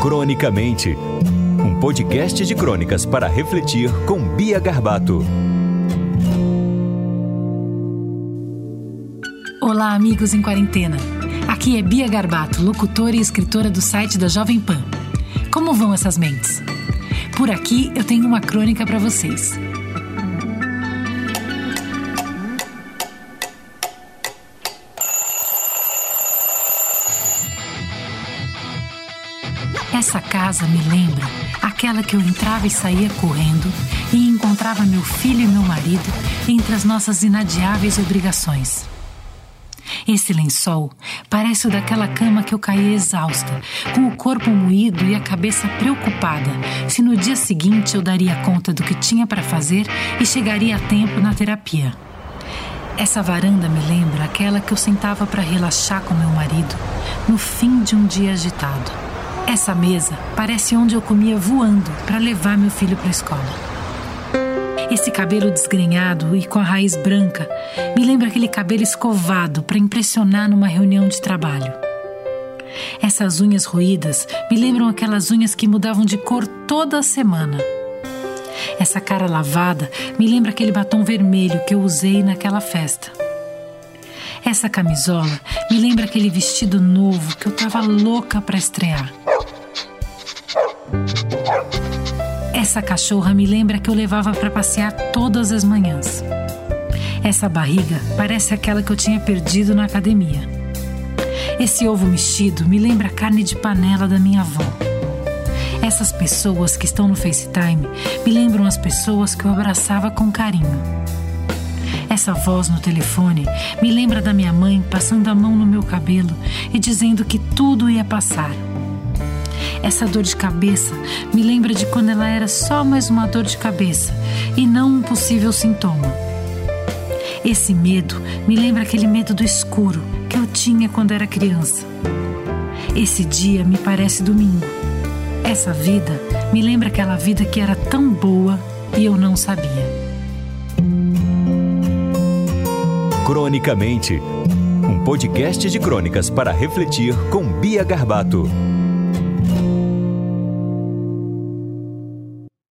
Cronicamente, um podcast de crônicas para refletir com Bia Garbato. Olá, amigos em quarentena. Aqui é Bia Garbato, locutora e escritora do site da Jovem Pan. Como vão essas mentes? Por aqui eu tenho uma crônica para vocês. Essa casa me lembra aquela que eu entrava e saía correndo e encontrava meu filho e meu marido entre as nossas inadiáveis obrigações. Esse lençol parece o daquela cama que eu caí exausta, com o corpo moído e a cabeça preocupada se no dia seguinte eu daria conta do que tinha para fazer e chegaria a tempo na terapia. Essa varanda me lembra aquela que eu sentava para relaxar com meu marido no fim de um dia agitado. Essa mesa parece onde eu comia voando para levar meu filho para a escola. Esse cabelo desgrenhado e com a raiz branca me lembra aquele cabelo escovado para impressionar numa reunião de trabalho. Essas unhas ruídas me lembram aquelas unhas que mudavam de cor toda semana. Essa cara lavada me lembra aquele batom vermelho que eu usei naquela festa. Essa camisola me lembra aquele vestido novo que eu estava louca para estrear. Essa cachorra me lembra que eu levava para passear todas as manhãs. Essa barriga parece aquela que eu tinha perdido na academia. Esse ovo mexido me lembra a carne de panela da minha avó. Essas pessoas que estão no FaceTime me lembram as pessoas que eu abraçava com carinho. Essa voz no telefone me lembra da minha mãe passando a mão no meu cabelo e dizendo que tudo ia passar. Essa dor de cabeça me lembra de quando ela era só mais uma dor de cabeça e não um possível sintoma. Esse medo me lembra aquele medo do escuro que eu tinha quando era criança. Esse dia me parece domingo. Essa vida me lembra aquela vida que era tão boa e eu não sabia. Cronicamente, um podcast de crônicas para refletir com Bia Garbato. Thank you.